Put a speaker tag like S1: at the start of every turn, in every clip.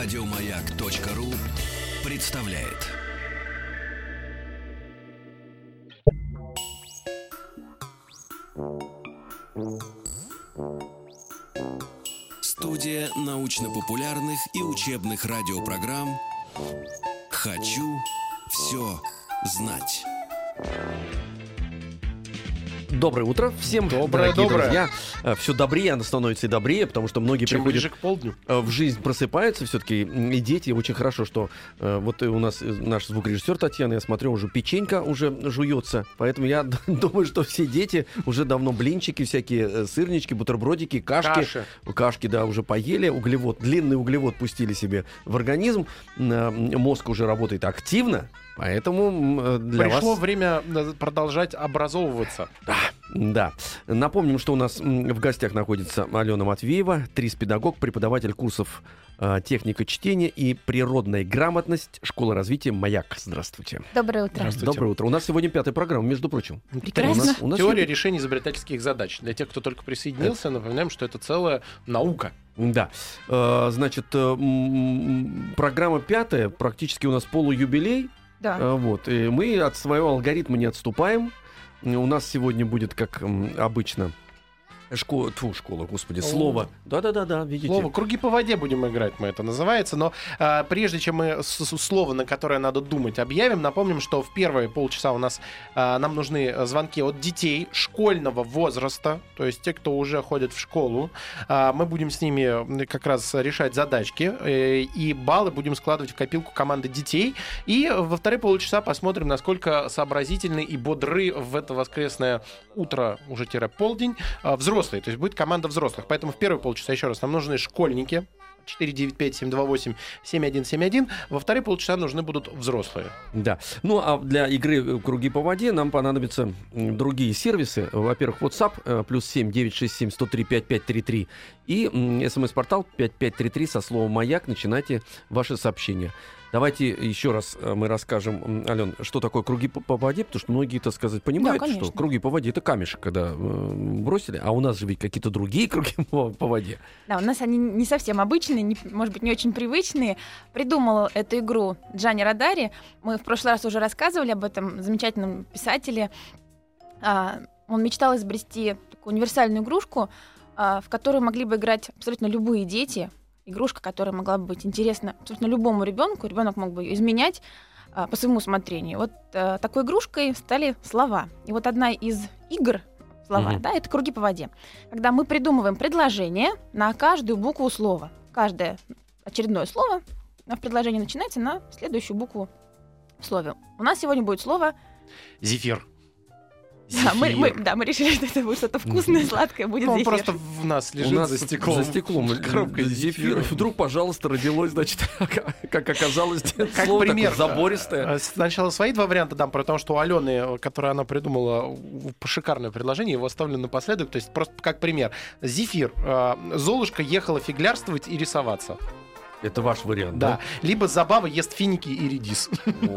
S1: Радиомаяк.ру представляет. Студия научно-популярных и учебных радиопрограмм «Хочу все знать».
S2: Доброе утро всем,
S3: Доброе,
S2: дорогие
S3: доброе.
S2: друзья. Все добрее, оно становится и добрее, потому что многие
S3: Чем
S2: приходят
S3: ближе к полдню.
S2: э, в жизнь просыпаются все-таки и дети. Очень хорошо, что э, вот у нас э, наш звукорежиссер Татьяна, я смотрю, уже печенька уже жуется. Поэтому я думаю, что все дети уже давно блинчики, всякие э, сырнички, бутербродики, кашки.
S3: Каши.
S2: Кашки, да, уже поели, углевод, длинный углевод пустили себе в организм. Э, Мозг уже работает активно, поэтому для
S3: Пришло
S2: вас...
S3: время э, продолжать образовываться.
S2: Да. Напомним, что у нас в гостях находится Алена Матвеева, трис-педагог, преподаватель курсов э, техника чтения и природная грамотность школы развития «Маяк». Здравствуйте.
S4: Доброе утро.
S3: Здравствуйте.
S2: Доброе утро. У нас сегодня пятая программа, между прочим.
S4: Прекрасно.
S2: У нас, у нас
S3: Теория
S2: сегодня-
S3: решения изобретательских задач. Для тех, кто только присоединился, напоминаем, что это целая наука.
S2: Да. Э, Значит, программа пятая, практически у нас полуюбилей.
S4: Да.
S2: Э, Вот. И мы от своего алгоритма не отступаем. У нас сегодня будет, как обычно, школа, тьфу, школа, господи, слово. Да-да-да-да, видите.
S3: Слово «круги по воде» будем играть, мы это называется. Но а, прежде чем мы с- с- слово, на которое надо думать, объявим, напомним, что в первые полчаса у нас а, нам нужны звонки от детей школьного возраста, то есть те, кто уже ходит в школу. А, мы будем с ними как раз решать задачки, э, и баллы будем складывать в копилку команды детей. И во вторые полчаса посмотрим, насколько сообразительны и бодры в это воскресное утро, уже тире полдень, а, взрослые. То есть будет команда взрослых. Поэтому в первые полчаса, еще раз, нам нужны школьники. 495-728-7171. Во вторые полчаса нужны будут взрослые.
S2: Да. Ну, а для игры э, «Круги по воде» нам понадобятся другие сервисы. Во-первых, WhatsApp э, плюс 7 967 103 5533 и смс-портал 5533 со словом «Маяк». Начинайте ваши сообщения. Давайте еще раз э, мы расскажем, Ален, что такое круги по, воде, потому что многие, так сказать, понимают, что
S4: конечно.
S2: круги по воде это камешек, когда э, бросили, а у нас же ведь какие-то другие круги по, по воде.
S4: Да, у нас они не совсем обычные, не- может быть, не очень привычные. Придумал эту игру Джани Радари. Мы в прошлый раз уже рассказывали об этом замечательном писателе. А, Он мечтал изобрести такую универсальную игрушку, а, в которую могли бы играть абсолютно любые дети. Игрушка, которая могла бы быть интересна абсолютно любому ребенку. Ребенок мог бы ее изменять а, по своему усмотрению. Вот а, такой игрушкой стали слова. И вот одна из игр слова,
S2: Мгм.
S4: да, это круги по воде. Когда мы придумываем предложение на каждую букву слова. Каждое очередное слово в предложении начинается на следующую букву в слове. У нас сегодня будет слово...
S3: Зефир.
S4: Да, мы, мы- да, мы решили, что это будет что-то вкусное, сладкое, будет
S3: Он
S4: зефир.
S3: просто в нас лежит
S2: у нас
S3: за стеклом.
S2: За стеклом
S3: Коробка
S2: зефир.
S3: зефира.
S2: Вдруг, пожалуйста, родилось, значит, как оказалось,
S3: Как
S2: слово такое
S3: пример,
S2: забористое.
S3: э, Сначала свои два варианта дам, потому что у Алены, которое она придумала, шикарное предложение, его оставлю напоследок. То есть просто как пример. Зефир. э, Золушка ехала фиглярствовать и рисоваться.
S2: Это ваш вариант,
S3: Да.
S2: да?
S3: Либо Забава ест финики и редис.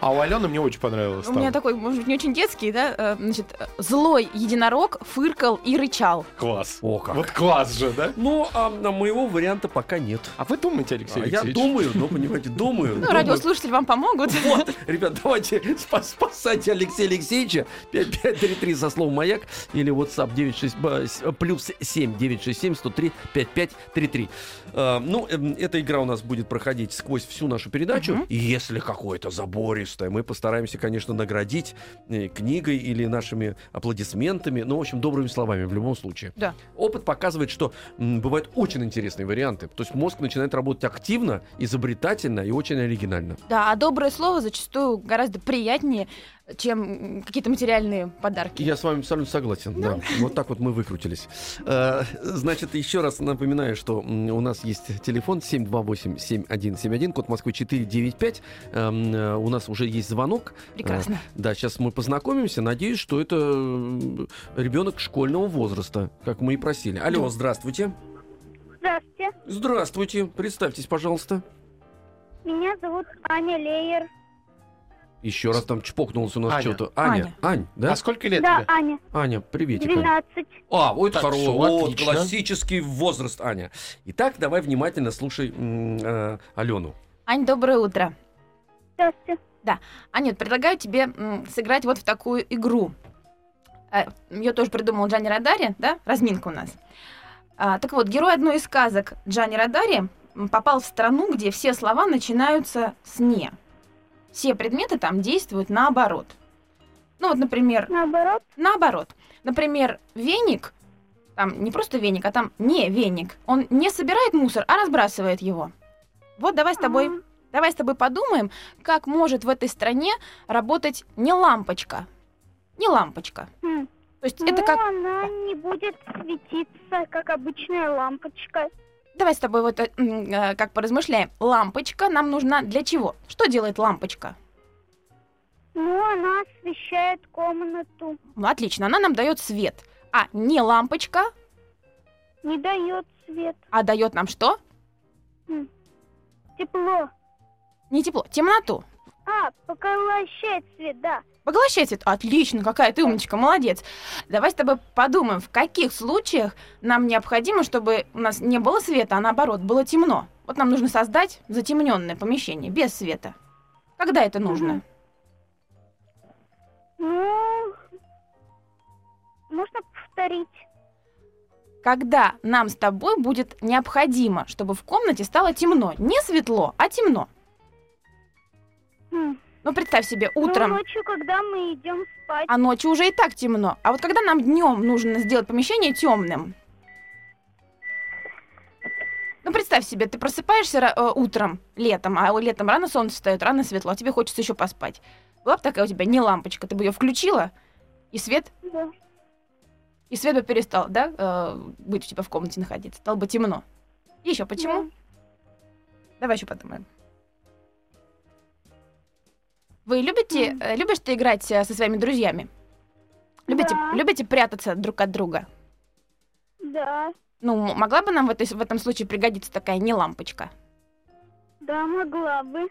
S3: А у Алены мне очень понравилось.
S4: У меня такой, может быть, не очень детский, да, э, значит, э, злой единорог фыркал и рычал.
S3: Класс.
S2: О, как.
S3: Вот класс же, да?
S2: Ну, а на моего варианта пока нет.
S3: А вы думаете, Алексей
S2: А я
S3: Алексеевич?
S2: думаю, ну, понимаете, думаю.
S4: Ну, радиослушатели вам помогут.
S2: Вот, ребят, давайте спа- спасайте Алексея Алексеевича. 5533 со словом «Маяк» или WhatsApp 96, ба- с- плюс 7 967 103 5533. А, ну, эта игра у нас будет проходить сквозь всю нашу передачу.
S4: Мгм.
S2: И если какое-то забористое, мы постараемся, конечно, наградить э, книгой или нашими аплодисментами. Ну, в общем, добрыми словами в любом случае.
S4: Да.
S2: Опыт показывает, что м, бывают очень интересные варианты. То есть мозг начинает работать активно, изобретательно и очень оригинально.
S4: Да, а доброе слово зачастую гораздо приятнее, чем какие-то материальные подарки.
S2: Я с вами абсолютно согласен. Да. Вот так вот мы выкрутились. Э, Значит, еще раз напоминаю, что у нас есть телефон 728-7171, код Москвы 495. Эм, э, У нас уже есть звонок.
S4: Прекрасно.
S2: Э, Да, сейчас мы познакомимся. Надеюсь, что это ребенок школьного возраста, как мы и просили. Алло, здравствуйте.
S5: Здравствуйте.
S2: Здравствуйте. Представьтесь, пожалуйста.
S5: Меня зовут Аня Лейер.
S2: Еще раз там чпокнулся у нас
S3: Аня.
S2: что-то. Аня. Ань, да?
S3: А сколько лет
S5: Да,
S3: тебе?
S5: Аня,
S2: Аня, приветик. Аня.
S5: 12.
S2: А, вот
S3: Так,
S2: хорошо,
S3: всё,
S2: вот
S3: отлично.
S2: классический возраст, Аня. Итак, давай внимательно слушай м, э, Алену.
S4: Ань, доброе утро.
S5: Здравствуйте.
S4: Аня, вот предлагаю тебе м, сыграть вот в такую игру. Э, Ее тоже придумал Джанни Радари, да? Разминка у нас. А, так вот, герой одной из сказок Джанни Радари м, попал в страну, где все слова начинаются с «не». Все предметы там действуют наоборот. Ну вот, например,
S5: Наоборот,
S4: наоборот. Например, веник, там не просто веник, а там не веник. Он не собирает мусор, а разбрасывает его. Вот давай с тобой
S5: Ага.
S4: Давай с тобой подумаем, как может в этой стране работать не лампочка. Не лампочка.
S5: Хм.
S4: То есть
S5: ну,
S4: это как...
S5: она не будет светиться, как обычная лампочка.
S4: Давай с тобой вот э, э, как поразмышляем. Лампочка нам нужна для чего? Что делает лампочка?
S5: Ну, она освещает комнату,
S4: Ну, отлично, она нам дает свет. А не лампочка,
S5: не дает свет.
S4: а дает нам что?
S5: Тепло.
S4: Не тепло, темноту.
S5: А, поглощает свет, да.
S4: Поглощает свет. Отлично, какая ты умничка, молодец. Давай с тобой подумаем, в каких случаях нам необходимо, чтобы у нас не было света, а наоборот, было темно. Вот нам нужно создать затемненное помещение, без света. Когда это нужно?
S5: Мгм. Ну, можно повторить.
S4: Когда нам с тобой будет необходимо, чтобы в комнате стало темно. Не светло, а темно.
S5: Хм.
S4: Ну, представь себе,
S5: Ну,
S4: утром,
S5: ночью, когда мы идем спать.
S4: а ночью уже и так темно. А вот когда нам днем нужно сделать помещение темным. Ну, представь себе, ты просыпаешься э, утром, летом, а летом рано солнце встает, рано светло, а тебе хочется еще поспать. Была бы такая у тебя не лампочка, ты бы ее включила, и свет,
S5: Да.
S4: и свет бы перестал, да, э, быть у тебя в комнате находиться, стало бы темно. еще почему?
S5: Да.
S4: Давай еще подумаем. Вы любите, э, любишь ты играть э, со своими друзьями? Любите,
S5: Да.
S4: любите прятаться друг от друга?
S5: Да,
S4: Ну, могла бы нам в, этой, в этом случае пригодиться такая не лампочка?
S5: да, могла бы.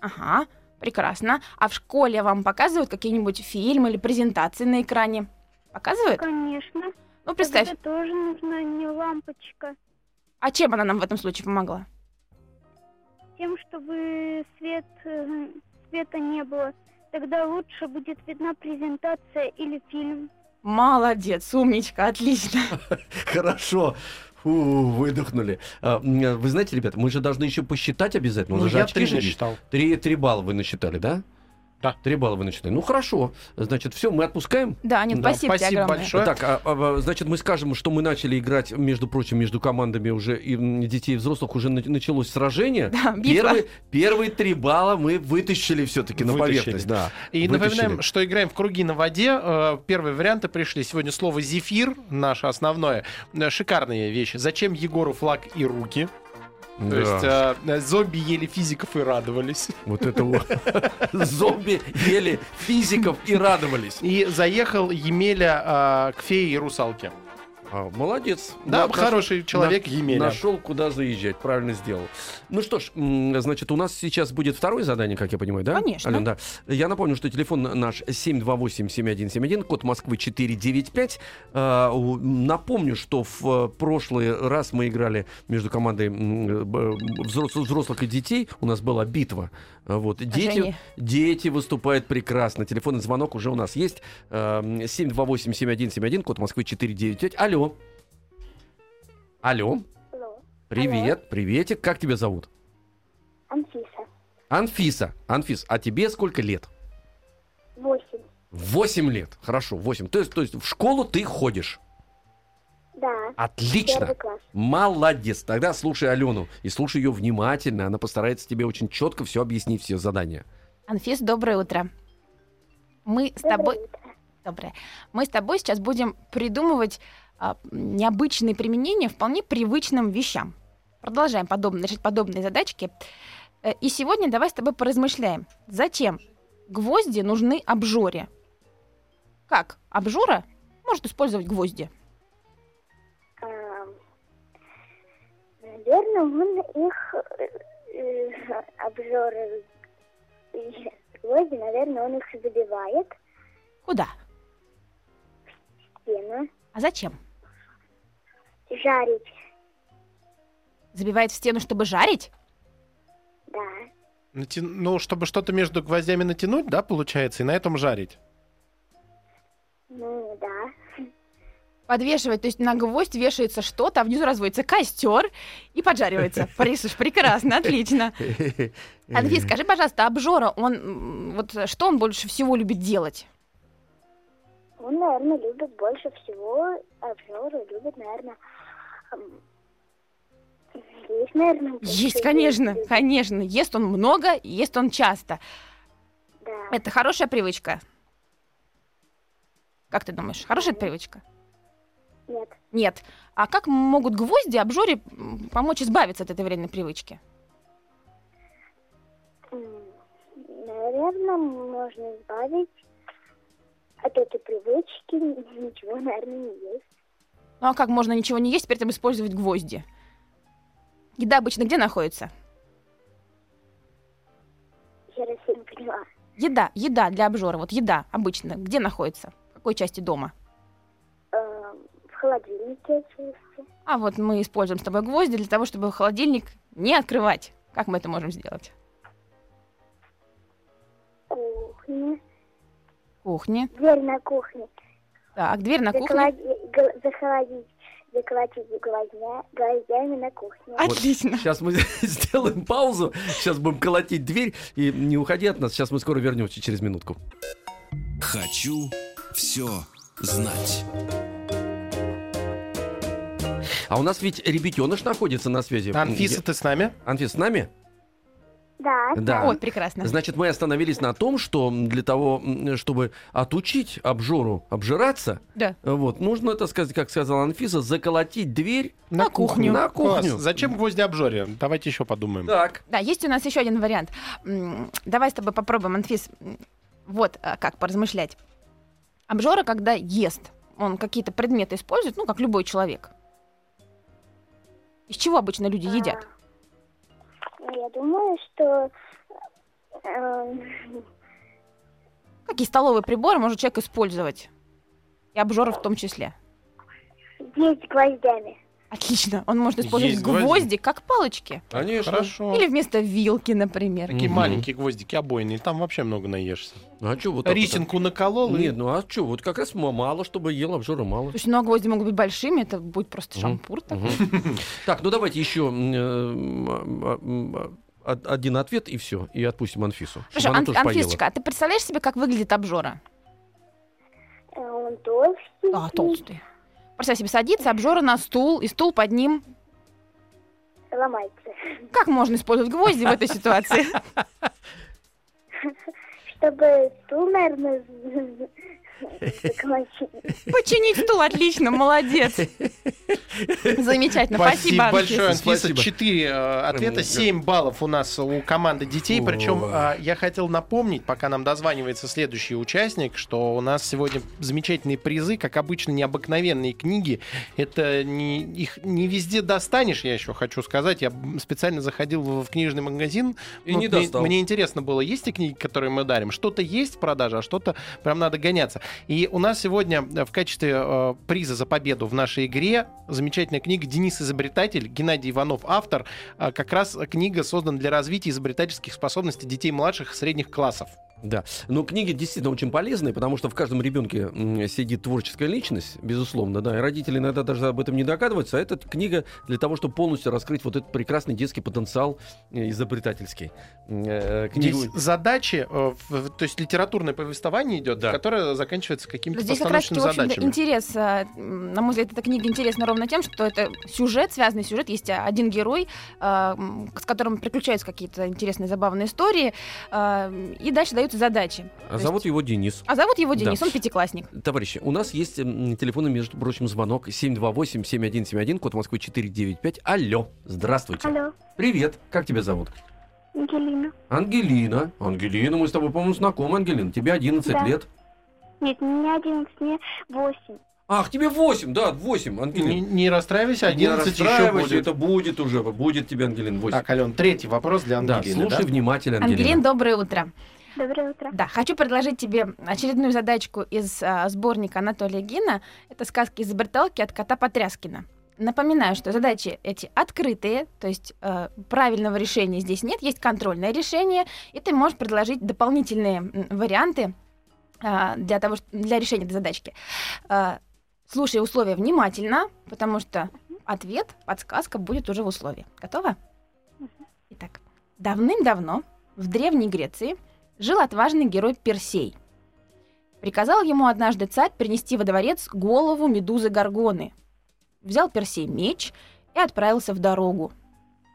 S4: Ага, прекрасно. А в школе вам показывают какие-нибудь фильмы или презентации на экране? Показывают?
S5: Конечно.
S4: Ну, представь,
S5: Тогда тоже нужна не лампочка.
S4: а чем она нам в этом случае помогла?
S5: Тем, чтобы свет, э, света не было. Тогда лучше будет видна презентация или фильм.
S4: Молодец, умничка, отлично.
S2: Хорошо. Фу, выдохнули. А, вы знаете, ребята, мы же должны еще посчитать обязательно.
S3: Ну, я три насчитал.
S2: Три, три балла вы насчитали, да?
S3: Да.
S2: Три балла вы насчитали. Ну, хорошо. Значит, все, мы отпускаем.
S4: Да, нет,
S3: Да,
S4: спасибо,
S3: спасибо
S4: огромное.
S3: большое.
S2: Так, а, а, а, значит, мы скажем, что мы начали играть, между прочим, между командами уже и детей и взрослых уже на- началось сражение.
S4: Да.
S2: Первые, первые три балла мы вытащили все-таки на поверхность. Да.
S3: И
S2: Вытащили.
S3: напоминаем, что играем в круги на воде. Э, Первые варианты пришли. Сегодня слово «зефир», наше основное. Э, Шикарные вещи. Зачем Егору флаг и руки? То
S2: Да.
S3: есть э, зомби ели физиков и радовались.
S2: Вот это вот. Зомби ели физиков и радовались.
S3: И заехал Емеля э, к фее и русалке.
S2: А, молодец.
S3: Да, хороший человек
S2: на-
S3: Емеля.
S2: Нашел, куда заезжать, правильно сделал. Ну что ж, значит, у нас сейчас будет второе задание, как я понимаю, да?
S4: Конечно.
S2: Ален, да. Я напомню, что телефон наш 728-7171, код Москвы 495. А, напомню, что в э, прошлый раз мы играли между командой взрослых и детей. У нас была битва. А, Вот. Дети, дети выступают прекрасно. Телефонный звонок уже у нас есть. Эм, 728-7171, код Москвы 495. Алло. Алло.
S5: Алло.
S2: Привет, приветик. Как тебя зовут?
S5: Анфиса.
S2: Анфиса. Анфис, а тебе сколько лет?
S5: Восемь.
S2: Восемь лет. Хорошо, восемь. То есть, то есть в школу ты ходишь.
S5: Да.
S2: Отлично.
S5: класс.
S2: Молодец. Тогда слушай Алену. И слушай ее внимательно. Она постарается тебе очень четко все объяснить, все задания.
S4: Анфис, доброе утро. Мы с тобой... Доброе. Мы с тобой сейчас будем придумывать а, необычные применения вполне привычным вещам. Продолжаем подобные, решать подобные задачки. Э, И сегодня давай с тобой поразмышляем, зачем гвозди нужны обжоре? Как обжора может использовать гвозди?
S5: Наверное, он их обжоры гвозди, наверное, он их забивает
S4: Куда?
S5: в стену.
S4: А зачем?
S5: Жарить,
S4: Забивает в стену, чтобы жарить?
S5: да.
S3: Нати- Ну, чтобы что-то между гвоздями натянуть, да, получается, и на этом жарить.
S5: Ну, да.
S4: Подвешивать, то есть на гвоздь вешается что-то, а внизу разводится костер и поджаривается. Парисуш, прекрасно, отлично. Анфис, скажи, пожалуйста, обжора, он вот что он больше всего любит делать?
S5: Он, наверное, любит больше всего обжоры, любит, наверное, есть, наверное.
S4: Есть, конечно,
S5: любит.
S4: конечно. Ест он много, ест он часто.
S5: Да.
S4: Это хорошая привычка? Как ты думаешь, хорошая это привычка?
S5: Нет.
S4: Нет. А как могут гвозди обжоре помочь избавиться от этой вредной привычки?
S5: Наверное, можно избавить от этой привычки. Ничего, наверное, не есть.
S4: Ну а как можно ничего не есть, при этом использовать гвозди? Еда обычно где находится?
S5: Я раз не поняла.
S4: Еда, еда для обжора, вот еда обычно где находится? В какой части дома?
S5: Эм, В холодильнике отчасти.
S4: А вот мы используем с тобой гвозди для того, чтобы холодильник не открывать. Как мы это можем сделать?
S5: Кухня.
S4: Кухне.
S5: Дверь на кухне.
S4: Так, дверь на кухне.
S5: Заколоди- Заколотить гвоздя, гвоздями на кухне.
S4: Отлично.
S2: Сейчас мы сделаем паузу. Сейчас будем колотить дверь. И не уходи от нас. Сейчас мы скоро вернемся через минутку.
S1: Хочу все знать.
S2: А у нас ведь ребятеныш находится на связи.
S3: Анфиса, ты с нами?
S2: Анфис, с нами?
S5: Да.
S2: Да.
S4: Ой, прекрасно.
S2: Значит, мы остановились на том, что для того, чтобы отучить обжору обжираться,
S4: Да.
S2: вот, нужно, так сказать, как сказала Анфиса, заколотить дверь
S4: На кухню.
S2: На
S3: Класс.
S2: кухню.
S3: Зачем гвозди обжоре? Давайте еще подумаем.
S2: Так.
S4: Да, есть у нас еще один вариант. Давай с тобой попробуем, Анфис. Вот а, как поразмышлять. Обжора, когда ест, он какие-то предметы использует, ну, как любой человек. Из чего обычно люди едят?
S5: Ну, Я думаю, что эм,
S4: Какие столовые приборы может человек использовать? И обжора в том числе.
S5: есть гвоздями.
S4: Отлично. Он может использовать
S3: Есть гвозди.
S4: гвозди как палочки.
S2: Конечно.
S3: Хорошо.
S4: Или вместо вилки, например.
S3: Такие
S2: Мгм.
S3: маленькие гвоздики обойные, там вообще много наешься.
S2: А что вот так вот?
S3: Рисинку наколол и...
S2: Нет, ну а что, вот как раз м- мало, чтобы ел обжора мало.
S4: Слушай, ну а гвозди могут быть большими, это будет просто
S2: Мгм.
S4: шампур такой.
S2: Мгм. Так, ну давайте еще э, од- один ответ и все, и отпустим Анфису. чтобы
S4: Хорошо,
S2: она
S4: Ан-
S2: тоже поела.
S4: Анфисочка, а ты представляешь себе, как выглядит обжора?
S5: Э, Он толстый.
S4: А, толстый. Представь себе, садится обжора на стул, и стул под ним.
S5: Ломается.
S4: Как можно использовать гвозди в этой ситуации?
S5: Чтобы стул, наверное.
S4: Починить стул, отлично, молодец. Замечательно, спасибо, Анфис.
S3: большое, Анфиса.
S2: Спасибо.
S3: Четыре э, ответа, семь баллов у нас у команды детей. Причем э, я хотел напомнить, пока нам дозванивается следующий участник, что у нас сегодня замечательные призы, как обычно, необыкновенные книги. Это не, их не везде достанешь, я еще хочу сказать. Я специально заходил в, книжный магазин.
S2: И
S3: Ну,
S2: не
S3: мне,
S2: достал.
S3: мне интересно было, есть ли книги, которые мы дарим. Что-то есть в продаже, а что-то прям надо гоняться. И у нас сегодня э, в качестве э, приза за победу в нашей игре замечательная книга «Денис Изобретатель», Геннадий Иванов автор. А, Как раз книга создана для развития изобретательских способностей детей младших и средних классов.
S2: Да. Но книги действительно очень полезные, потому что в каждом ребенке сидит творческая личность, безусловно, да. И родители иногда даже об этом не догадываются. А эта книга для того, чтобы полностью раскрыть вот этот прекрасный детский потенциал э, изобретательский. Э, Книгу...
S3: Здесь задачи, э, то есть литературное повествование идет,
S2: Да.
S3: которое заканчивается какими-то
S4: Здесь как раз таки,
S3: задачами.
S4: интерес, на мой взгляд, эта книга интересна ровно тем, что это сюжет, связанный сюжет, есть один герой, с которым приключаются какие-то интересные, забавные истории, и дальше даются задачи.
S2: А
S4: То
S2: зовут
S4: есть-
S2: его Денис.
S4: А зовут его
S2: Да.
S4: Денис, он пятиклассник.
S2: Товарищи, у нас есть телефонный, между прочим, звонок 728-7171, код Москвы 495. Алло, здравствуйте.
S5: Алло,
S2: Привет, как тебя зовут?
S5: Ангелина.
S2: Ангелина. Ангелина, мы с тобой, по-моему, знакомы, Ангелина. Тебе 11
S5: Да.
S2: лет.
S5: Нет, мне 11, мне 8.
S2: Ах, тебе 8, да, 8, Ангелина.
S3: Не, не расстраивайся,
S2: Не
S3: 11 еще
S2: расстраивайся,
S3: будет.
S2: это будет уже, будет тебе, Ангелин, 8.
S3: Так, Ален, третий вопрос для
S2: да,
S3: Ангелины.
S2: слушай
S3: да?
S2: внимательно, Ангелина.
S4: Ангелин, доброе утро.
S5: Доброе утро.
S4: Да, хочу предложить тебе очередную задачку из а, сборника Анатолия Гина. Это сказки изобреталки от кота Потряскина. Напоминаю, что задачи эти открытые, то есть э, правильного решения здесь нет, есть контрольное решение, и ты можешь предложить дополнительные варианты а, для того, для решения этой задачки. А, слушай условия внимательно, потому что ответ, подсказка будет уже в условии. Готова? Итак, давным-давно в Древней Греции жил отважный герой Персей. Приказал ему однажды царь принести во дворец голову медузы Горгоны. Взял Персей меч и отправился в дорогу.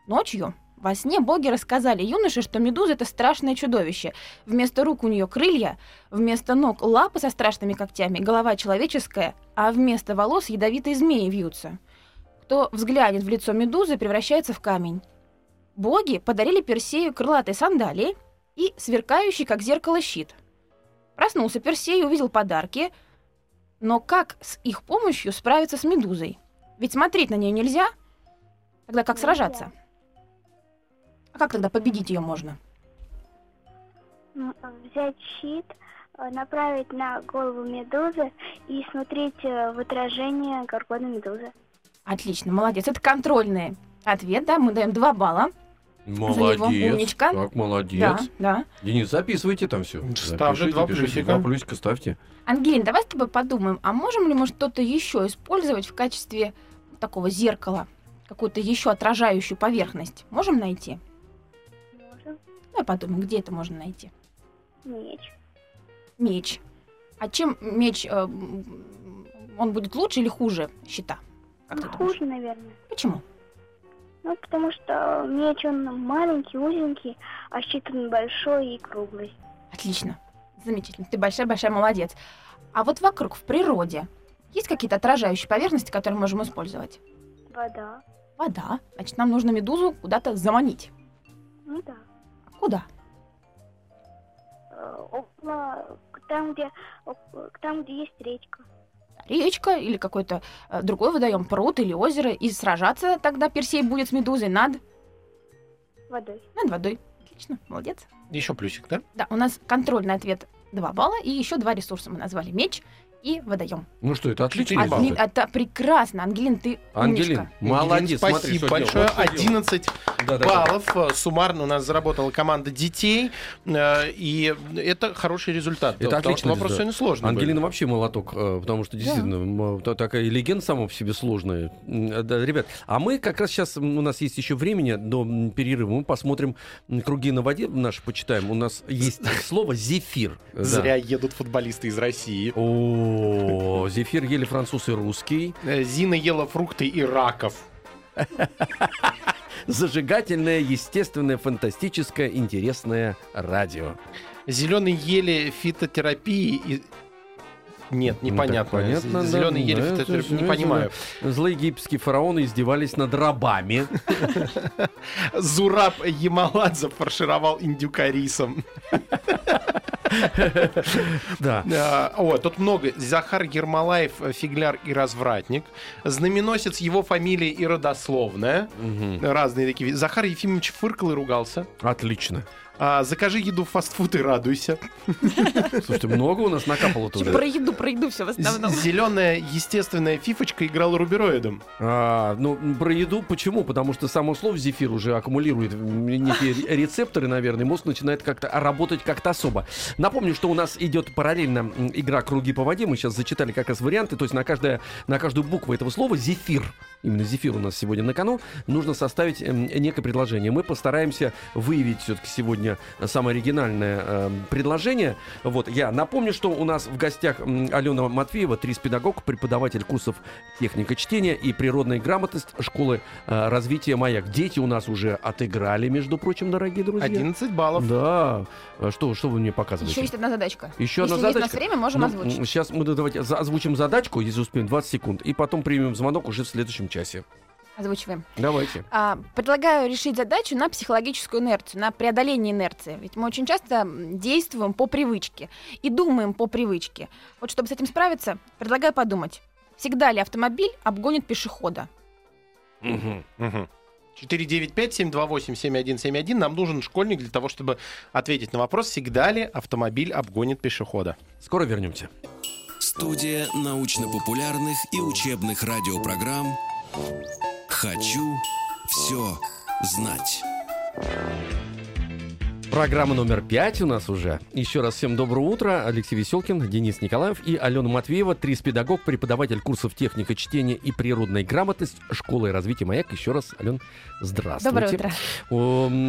S4: Ночью во сне боги рассказали юноше, что медуза — это страшное чудовище. Вместо рук у нее крылья, вместо ног лапы со страшными когтями, голова человеческая, а вместо волос ядовитые змеи вьются. Кто взглянет в лицо медузы, превращается в камень. Боги подарили Персею крылатые сандалии и сверкающий, как зеркало, щит. Проснулся Персей, увидел подарки, но как с их помощью справиться с медузой? Ведь смотреть на нее нельзя. Тогда как
S5: Нельзя.
S4: сражаться? А как тогда победить ее можно?
S5: М, Взять щит, э, направить на голову медузы и смотреть э, в отражение горгоны медузы.
S4: Отлично, молодец. Это контрольный ответ, да? Мы даем 2 балла.
S2: Молодец.
S4: умничка.
S2: Так, молодец.
S4: Да, да.
S2: Денис, записывайте там все.
S3: Ставлю два плюсика.
S2: Два плюсика ставьте.
S4: Ангелин, давай с тобой подумаем, а можем ли мы что-то еще использовать в качестве такого зеркала? Какую-то еще отражающую поверхность? Можем найти?
S5: Можем.
S4: Давай подумаем, где это можно найти.
S5: Меч.
S4: Меч. А чем меч, э, он будет лучше или хуже щита? Как
S5: Ну, хуже, наверное.
S4: Почему?
S5: Ну, потому что меч, он маленький, узенький, а щит он большой и круглый.
S4: Отлично. Замечательно. Ты большая-большая молодец. А вот вокруг, в природе, есть какие-то отражающие поверхности, которые можем использовать?
S5: Вода.
S4: Вода. Значит, нам нужно медузу куда-то заманить.
S5: Ну да.
S4: А Куда?
S5: Э, Около, там, где, там, где есть речка.
S4: Речка или какой-то э, другой водоем, пруд или озеро. И сражаться тогда Персей будет с медузой над,
S5: Водой.
S4: над водой. Отлично, молодец.
S3: Еще плюсик, да?
S4: Да, у нас контрольный ответ 2 балла, и еще два ресурса мы назвали. Меч и водоем.
S2: Ну что, это.
S3: Четыре балла.
S4: Ангелин, это прекрасно. Ангелин, ты
S2: Ангелин,
S4: умничка.
S2: молодец.
S3: Спасибо
S2: смотри, что
S3: большое.
S2: делал. Вот что делал.
S3: 11
S2: Да, да, да.
S3: баллов. Э, Суммарно у нас заработала команда детей. э, И это хороший результат.
S2: Это
S3: потому
S2: отличный
S3: что вопрос
S2: результат.
S3: сегодня сложный. был.
S2: Ангелина вообще молоток, э, потому что действительно та- такая легенда сама по себе сложная. Да, ребят, а мы как раз сейчас, у нас есть еще времени до перерыва, мы посмотрим круги на воде наши, почитаем. У нас есть слово зефир. Да.
S3: Зря едут футболисты из России.
S2: О, зефир ели француз и русский.
S3: Э, Зина ела фрукты и раков.
S2: Зажигательное, естественное, фантастическое, интересное радио.
S3: Зеленые ели фитотерапии и... Нет,
S2: Ну,
S3: непонятно.
S2: так понятно, да.
S3: Зеленые ели
S2: Да,
S3: фитотерапии. Не понимаю.
S2: Злые египетские фараоны издевались над рабами.
S3: Зураб Ямаладзе фаршировал индюка рисом.
S2: Да.
S3: А, О, тут много. Захар Ермолаев, э, фигляр и развратник. Знаменосец его фамилии и родословная. Разные такие. Захар Ефимович фыркал и ругался.
S2: Отлично.
S3: А, закажи еду в фастфуд и радуйся.
S2: Слушайте, много у нас накапало-то уже.
S4: Про еду, про еду все в основном.
S3: Зеленая естественная фифочка играла рубероидом.
S2: А, ну, про еду почему? Потому что само слово зефир уже аккумулирует некие ре- рецепторы, наверное, мозг начинает как-то работать как-то особо. Напомню, что у нас идет параллельно игра «Круги по воде». Мы сейчас зачитали как раз варианты. То есть на, каждое, на каждую букву этого слова зефир, именно зефир у нас сегодня на кону, нужно составить м, некое предложение. Мы постараемся выявить все-таки сегодня самое оригинальное э, предложение. Вот, я напомню, что у нас в гостях Алена Матвеева, трис-педагог, преподаватель курсов техника чтения и природная грамотность школы э, развития «Маяк». Дети у нас уже отыграли, между прочим, дорогие друзья.
S3: 11 баллов.
S2: Да. А Что, что вы мне показываете?
S4: Еще есть одна задачка.
S2: Еще одна
S4: Если у
S2: задачка.
S4: нас время, можем
S2: Ну,
S4: озвучить.
S2: Сейчас мы да, давайте озвучим задачку, если успеем, 20 секунд, и потом примем звонок уже в следующем часе.
S4: Озвучиваем.
S2: Давайте.
S4: А, предлагаю решить задачу на психологическую инерцию, на преодоление инерции. Ведь мы очень часто действуем по привычке и думаем по привычке. Вот чтобы с этим справиться, предлагаю подумать. Всегда ли автомобиль обгонит пешехода?
S2: Мгм.
S3: Мгм. 495-728-7171. Нам нужен школьник для того, чтобы ответить на вопрос, всегда ли автомобиль обгонит пешехода.
S2: Скоро вернемся.
S1: Студия научно-популярных и учебных радиопрограмм «Хочу все знать».
S2: Программа номер пять у нас уже. Еще раз всем доброе утро. Алексей Веселкин, Денис Николаев и Алена Матвеева, трис-педагог, преподаватель курсов техника чтения и природной грамотность школы развития «Маяк». Еще раз, Ален, здравствуйте.
S4: Доброе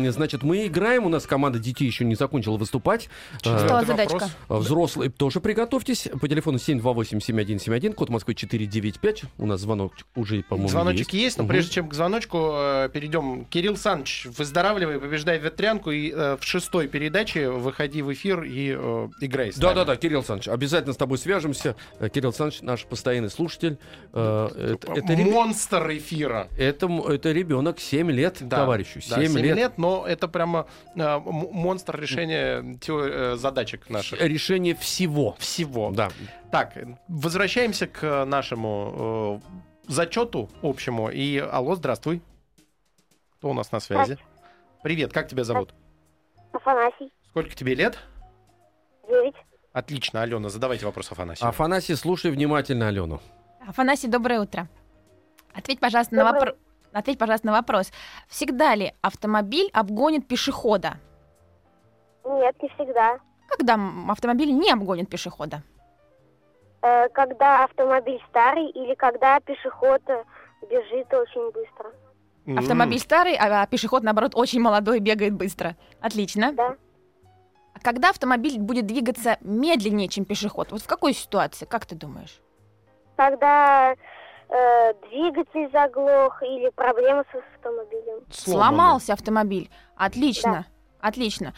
S4: утро.
S2: Значит, мы играем. У нас команда детей еще не закончила выступать.
S4: Что
S2: Э,
S4: задачка?
S3: вопрос.
S2: а Взрослые тоже приготовьтесь. По телефону 728-7171, код Москвы 495. У нас звонок уже, по-моему,
S3: Звоночек
S2: есть.
S3: есть, но
S2: Мгм.
S3: прежде чем к звоночку э, перейдем. Кирилл Саныч, выздоравливай, побеждай ветрянку и э, в шестой передаче выходи в эфир и э, играй с.
S2: Да-да-да, Кирилл Александрович, обязательно с тобой свяжемся. Э, Кирилл Александрович наш постоянный слушатель. Э, Это, это,
S3: Монстр эфира.
S2: это, это ребенок 7 лет,
S3: Да.
S2: товарищу.
S3: Да,
S2: 7,
S3: семь
S2: лет.
S3: лет, но это прямо э, монстр решения тео- э, задачек наших.
S2: Решение всего.
S3: Всего.
S2: Да.
S3: Так, возвращаемся к нашему э, зачету общему. И алло, здравствуй. Кто у нас на связи? Привет, как тебя зовут?
S5: Афанасий,
S3: Сколько тебе лет?
S5: 9.
S3: Отлично, Алена, задавайте вопрос Афанасию.
S2: Афанасий, слушай внимательно Алену.
S4: Афанасий, доброе утро. Ответь, пожалуйста, на
S5: Доброе
S4: вопрос. Ответь, пожалуйста, на вопрос. Всегда ли автомобиль обгонит пешехода?
S5: Нет, не всегда.
S4: Когда автомобиль не обгонит пешехода?
S5: Э, когда автомобиль старый или когда пешеход э, бежит очень быстро.
S3: М,
S4: Автомобиль старый, а а пешеход, наоборот, очень молодой, бегает быстро. Отлично.
S5: Да.
S4: А когда автомобиль будет двигаться медленнее, чем пешеход? Вот в какой ситуации, как ты думаешь?
S5: Когда э, двигатель заглох или проблемы с автомобилем.
S3: сломанный.
S4: Сломался автомобиль. Отлично. Отлично.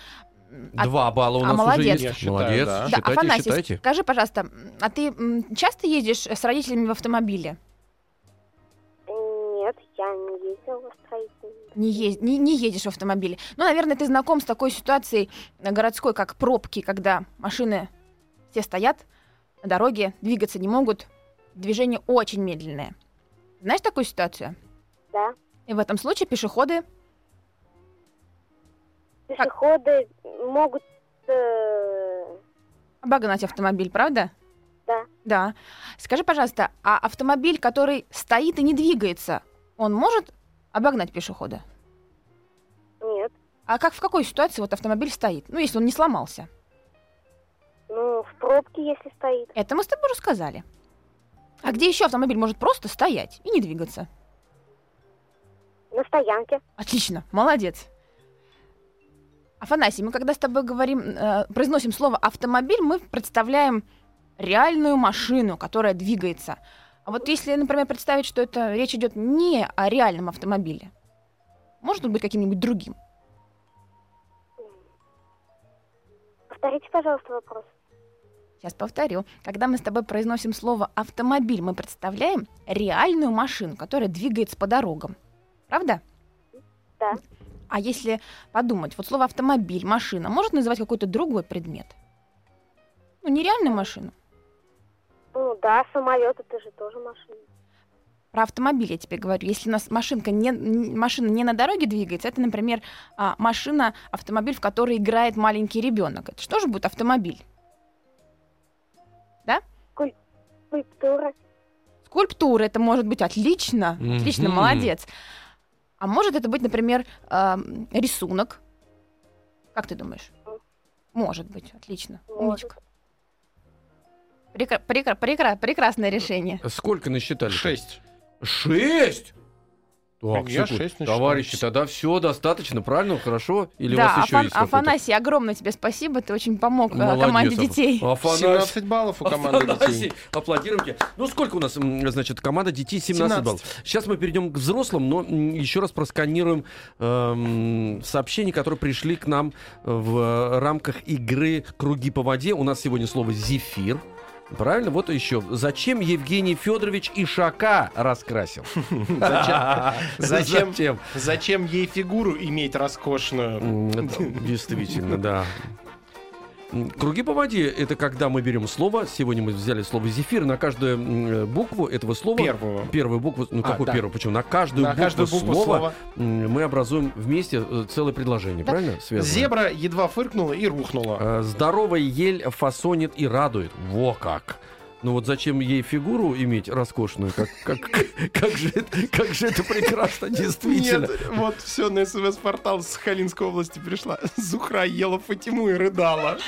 S4: М, а-
S2: Два балла у
S4: а
S2: нас
S4: молодец.
S2: уже есть.
S3: Я считаю,
S2: молодец.
S3: да.
S4: Да,
S2: Считайте,
S4: Афанасий,
S2: считайте.
S4: скажи, пожалуйста, а ты м, часто ездишь с родителями в автомобиле?
S5: Нет, я не строительный.
S4: Не, ез- не, не едешь в автомобиле. Ну, наверное, ты знаком с такой ситуацией э, городской, как пробки, когда машины все стоят на дороге, двигаться не могут, движение очень медленное. Знаешь такую ситуацию?
S5: Да.
S4: И в этом случае пешеходы...
S5: Пешеходы могут... э,
S4: обогнать автомобиль, правда?
S5: Да.
S4: Да. Скажи, пожалуйста, а автомобиль, который стоит и не двигается, он может обогнать пешехода?
S5: нет.
S4: А как в какой ситуации вот автомобиль стоит? Ну, если он не сломался.
S5: Ну, в пробке, если стоит.
S4: Это мы с тобой уже сказали. А где еще автомобиль может просто стоять и не двигаться?
S5: На стоянке.
S4: Отлично, молодец. Афанасий, мы когда с тобой говорим, э, произносим слово автомобиль, мы представляем реальную машину, которая двигается. А вот если, например, представить, что это речь идет не о реальном автомобиле, может он быть каким-нибудь другим?
S5: Повторите, пожалуйста, вопрос.
S4: Сейчас повторю. Когда мы с тобой произносим слово автомобиль, мы представляем реальную машину, которая двигается по дорогам. Правда?
S5: Да.
S4: А если подумать, вот слово автомобиль, машина, может называть какой-то другой предмет? Ну, нереальную машину.
S5: Ну да, самолет это же тоже машина.
S4: Про автомобиль я тебе говорю. Если у нас машинка не, машина не на дороге двигается, это, например, а, машина, автомобиль, в которой играет маленький ребенок. Это что же будет автомобиль?
S5: Скульптура.
S4: Скульптура это может быть отлично, отлично,
S2: Мгм.
S4: молодец. А может это быть, например, рисунок? Как ты думаешь? Может быть, отлично,
S5: Может.
S4: умничка. Прекра- прекра- прекра- прекрасное решение.
S2: Сколько насчитали?
S3: Шесть.
S2: Шесть? Так,
S3: Я
S2: секунд.
S3: шесть насчитал.
S2: Товарищи, тогда все достаточно, правильно, хорошо? Или у
S4: да,
S2: вас еще
S4: Афан-
S2: есть какой-то?
S4: Афанасий, огромное тебе спасибо, ты очень помог э,
S2: Молодец,
S4: команде
S2: Аф-
S4: детей.
S2: Афанасий.
S3: 17 баллов у команды
S2: Афанасий,
S3: детей.
S2: аплодируйте. Ну, сколько у нас, м, значит, команда детей? 17,
S3: 17.
S2: баллов. Сейчас мы перейдем к взрослым, но м, еще раз просканируем эм, сообщения, которые пришли к нам в рамках игры «Круги по воде». У нас сегодня слово «зефир». Правильно? Вот еще. Зачем Евгений Федорович Ишака раскрасил?
S3: Зачем?
S2: Зачем?
S3: Ей фигуру иметь роскошную?
S2: Действительно, да. Круги по воде это когда мы берем слово. Сегодня мы взяли слово зефир. На каждую м, букву этого слова.
S3: Первую.
S2: Первую букву. Ну,
S3: А,
S2: какую
S3: да.
S2: первую? Почему? На каждую
S3: На
S2: букву,
S3: каждую букву
S2: слова,
S3: слова.
S2: мы образуем вместе э, целое предложение.
S4: Да.
S2: Правильно? Связано?
S3: Зебра едва фыркнула и рухнула.
S2: Э, Здоровая ель фасонит и радует. Во как! Ну вот зачем ей фигуру иметь роскошную? Как, как, как, же, это, как же это прекрасно, действительно.
S3: Нет, вот все на СМС-портал с Сахалинской области пришла. Зухра ела Фатиму и рыдала.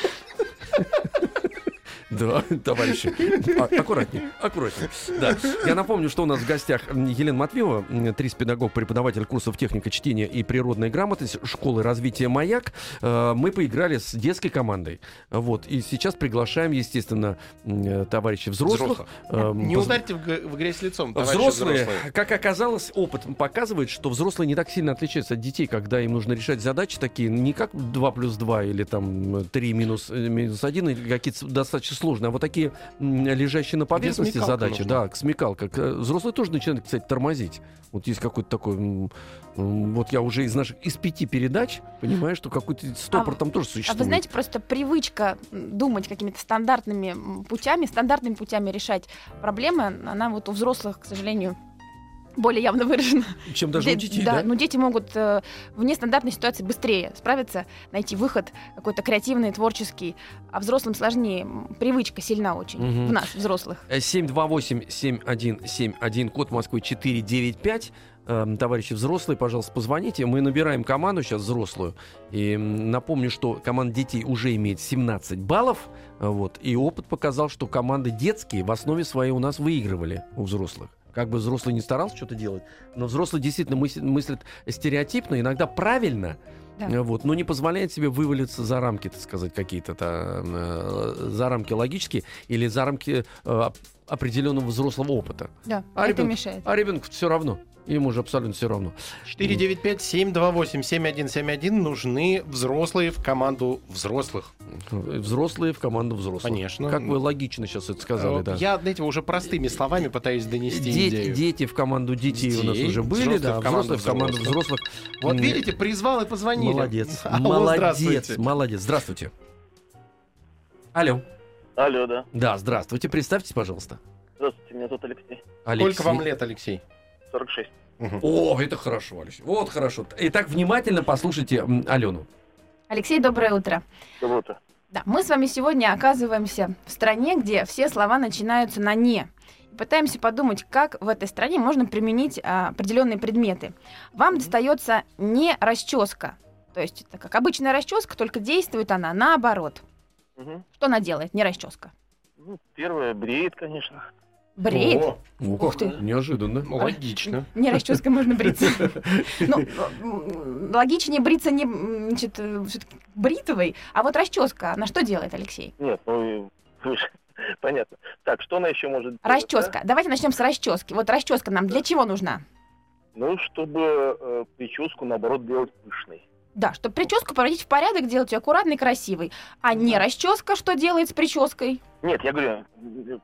S2: Да, товарищи. А- аккуратнее, аккуратнее. Да. Я напомню, что у нас в гостях Елена Матвеева, трис-педагог, преподаватель курсов техника чтения и природной грамотности школы развития «Маяк». Э, Мы поиграли с детской командой. Вот. И сейчас приглашаем, естественно, э, товарищей взрослых. э,
S3: Не
S2: поз-
S3: ударьте в, грязь лицом,
S2: Взрослые,
S3: взрослые.
S2: как оказалось, опыт показывает, что взрослые не так сильно отличаются от детей, когда им нужно решать задачи такие, не как 2 плюс 2 или там 3 минус, минус 1, или какие-то достаточно сложные, а вот такие лежащие на поверхности задачи.
S3: нужна.
S2: Да, к смекалка. Э, Взрослые тоже начинают, кстати, тормозить. Вот есть какой-то такой... Вот я уже из наших из пяти передач понимаю, что какой-то стопор
S4: А-
S2: там тоже
S4: А
S2: существует.
S4: вы знаете, просто привычка думать какими-то стандартными путями, стандартными путями решать проблемы, она вот у взрослых, к сожалению, более явно выражена.
S2: Чем даже у
S4: Де-
S2: детей,
S4: да,
S2: да?
S4: ну дети могут э, в нестандартной ситуации быстрее справиться, найти выход какой-то креативный, творческий, а взрослым сложнее. Привычка сильна очень
S2: Мгм.
S4: в нас, взрослых.
S2: Э, 728-7171, код Москвы 495. Эм, Товарищи взрослые, пожалуйста, позвоните. Мы набираем команду сейчас взрослую. И напомню, что команда детей уже имеет 17 баллов. э, Вот, и опыт показал, что команды детские в основе своей у нас выигрывали у взрослых. Как бы взрослый не старался что-то делать, но взрослый действительно мыслит, мыслит стереотипно, иногда правильно,
S4: Да.
S2: Э, Вот, но не позволяет себе вывалиться за рамки, так сказать, какие-то э, за рамки логические или за рамки э, оп- определенного взрослого опыта.
S4: Да,
S2: А
S4: это
S2: ребенку-
S4: мешает.
S2: А ребенку все равно. Ему же абсолютно все равно.
S3: 495-728-7171 нужны взрослые в команду взрослых.
S2: Взрослые в команду взрослых.
S3: Конечно.
S2: Как вы логично сейчас это сказали,
S3: Э,
S2: да.
S3: Я, знаете, уже простыми словами пытаюсь донести
S2: Дети,
S3: идею.
S2: дети в команду детей, у нас
S3: Детей,
S2: уже были,
S3: взрослые
S2: да,
S3: в команду
S2: взрослые в команду
S3: взрослых. Вот видите, призвал и позвонили.
S2: Молодец,
S3: Алло,
S2: молодец,
S3: здравствуйте.
S2: молодец. Здравствуйте. Алло.
S6: Алло, да.
S2: Да, здравствуйте. Представьтесь, пожалуйста.
S6: Здравствуйте, меня зовут Алексей.
S2: Алексей.
S3: Сколько вам лет, Алексей?
S6: 46.
S2: О, это хорошо, Алексей. Вот хорошо. Итак, внимательно послушайте Алену.
S4: Алексей, доброе утро.
S6: Доброе утро.
S4: Да, мы с вами сегодня оказываемся в стране, где все слова начинаются на «не». И Пытаемся подумать, как в этой стране можно применить а, определенные предметы. Вам достается не расческа. То есть это как обычная расческа, только действует она наоборот.
S6: Мгм.
S4: Что она делает, не расческа?
S6: Ну, первое, бреет, конечно.
S4: Бреет.
S3: О,
S4: Ух ты.
S2: Неожиданно.
S3: ну, логично.
S4: Не расческой можно бриться. Ну, логичнее бриться не значит, э, бритвой, а вот расческа. Она что делает, Алексей?
S6: Нет, ну, понятно. Так, что она еще может делать,
S4: Расческа. Давайте начнем с расчески. Вот расческа нам для чего нужна?
S6: Ну, чтобы э, прическу, наоборот, делать пышной.
S4: Да, чтобы прическу приводить в порядок, делать ее аккуратной, красивой. А не расческа, что делает с прической?
S6: Нет, я говорю,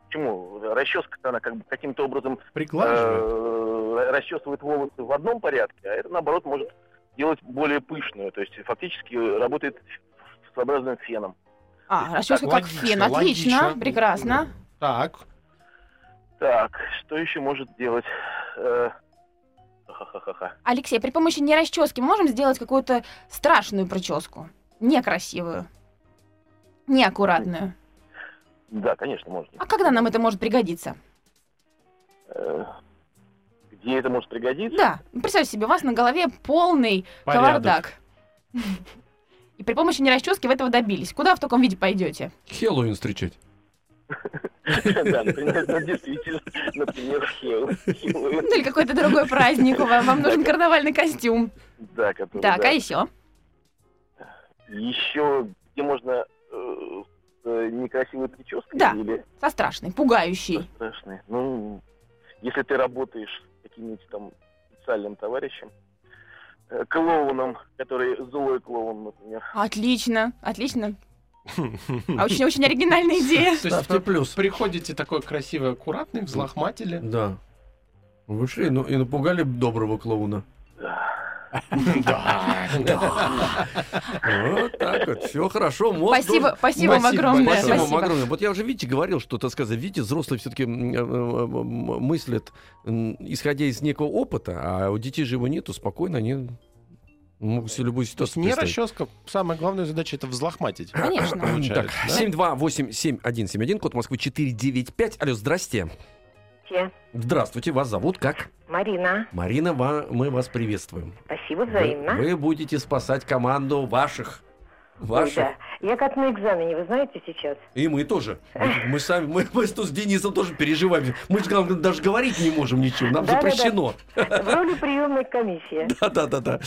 S6: почему? Расческа она как бы каким-то образом
S3: Приглаживает.
S6: э, расчесывает волосы в одном порядке, а это, наоборот, может делать более пышную. То есть фактически работает своеобразным феном.
S4: А, расческа
S3: так,
S4: как
S3: логично,
S4: фен. Отлично,
S3: логично.
S4: прекрасно.
S3: Так,
S6: Так, что еще может делать? Э, Ха-ха-ха-ха.
S4: Алексей, при помощи не расчески мы можем сделать какую-то страшную прическу? Некрасивую. Неаккуратную.
S6: Да, конечно, можно.
S4: А когда нам это может пригодиться?
S6: Э, Где это может пригодиться?
S4: Да, представьте себе, у вас на голове полный
S3: порядок.
S4: кавардак. И при помощи не расчески вы этого добились. Куда в таком виде пойдете?
S2: Хэллоуин встречать.
S6: Да, например, действительно, например, Хелл.
S4: Ну или какой-то другой праздник. Вам нужен карнавальный костюм.
S6: Да, который,
S4: Так, а еще?
S6: Еще где можно э, с э, некрасивой прической
S4: Да.
S6: или
S4: Со страшной, пугающей.
S6: страшной? Ну, если ты работаешь с каким-нибудь там специальным товарищем, э, клоуном, который злой клоун, например.
S4: Отлично, отлично. А Очень-очень оригинальная идея.
S3: То есть вы
S2: плюс.
S3: приходите такой красивый, аккуратный, взлохматили.
S2: Да. Вышли ну, и напугали доброго клоуна.
S6: Да.
S3: Да.
S2: Вот так вот, все хорошо. Мозг
S4: Спасибо,
S2: должен-
S4: спасибо вам огромное.
S2: Спасибо вам огромное. Вот я уже, видите, говорил, что, так сказать, видите, взрослые все-таки мыслят, м, исходя из некого опыта, а у детей же его нету, спокойно они могут себе любую ситуацию
S3: не
S2: представить.
S3: расческа, самая главная задача это взлохматить.
S4: Конечно.
S2: Так,
S3: да?
S2: 728-7171, код Москвы 495. Алло, здрасте.
S7: Здравствуйте.
S2: Здравствуйте, вас зовут как?
S7: Марина.
S2: Марина, ва- мы вас приветствуем.
S7: Спасибо
S2: Вы,
S7: взаимно.
S2: вы будете спасать команду ваших.
S7: Ой,
S2: Ваших.
S7: да. Я как на экзамене, вы знаете сейчас?
S2: И мы тоже. Мы, сами, мы, мы с Денисом тоже переживаем. Мы же даже говорить не можем ничего. Нам
S7: Да-да-да.
S2: запрещено.
S7: В роли приемной комиссии.
S2: Да, да, да, да.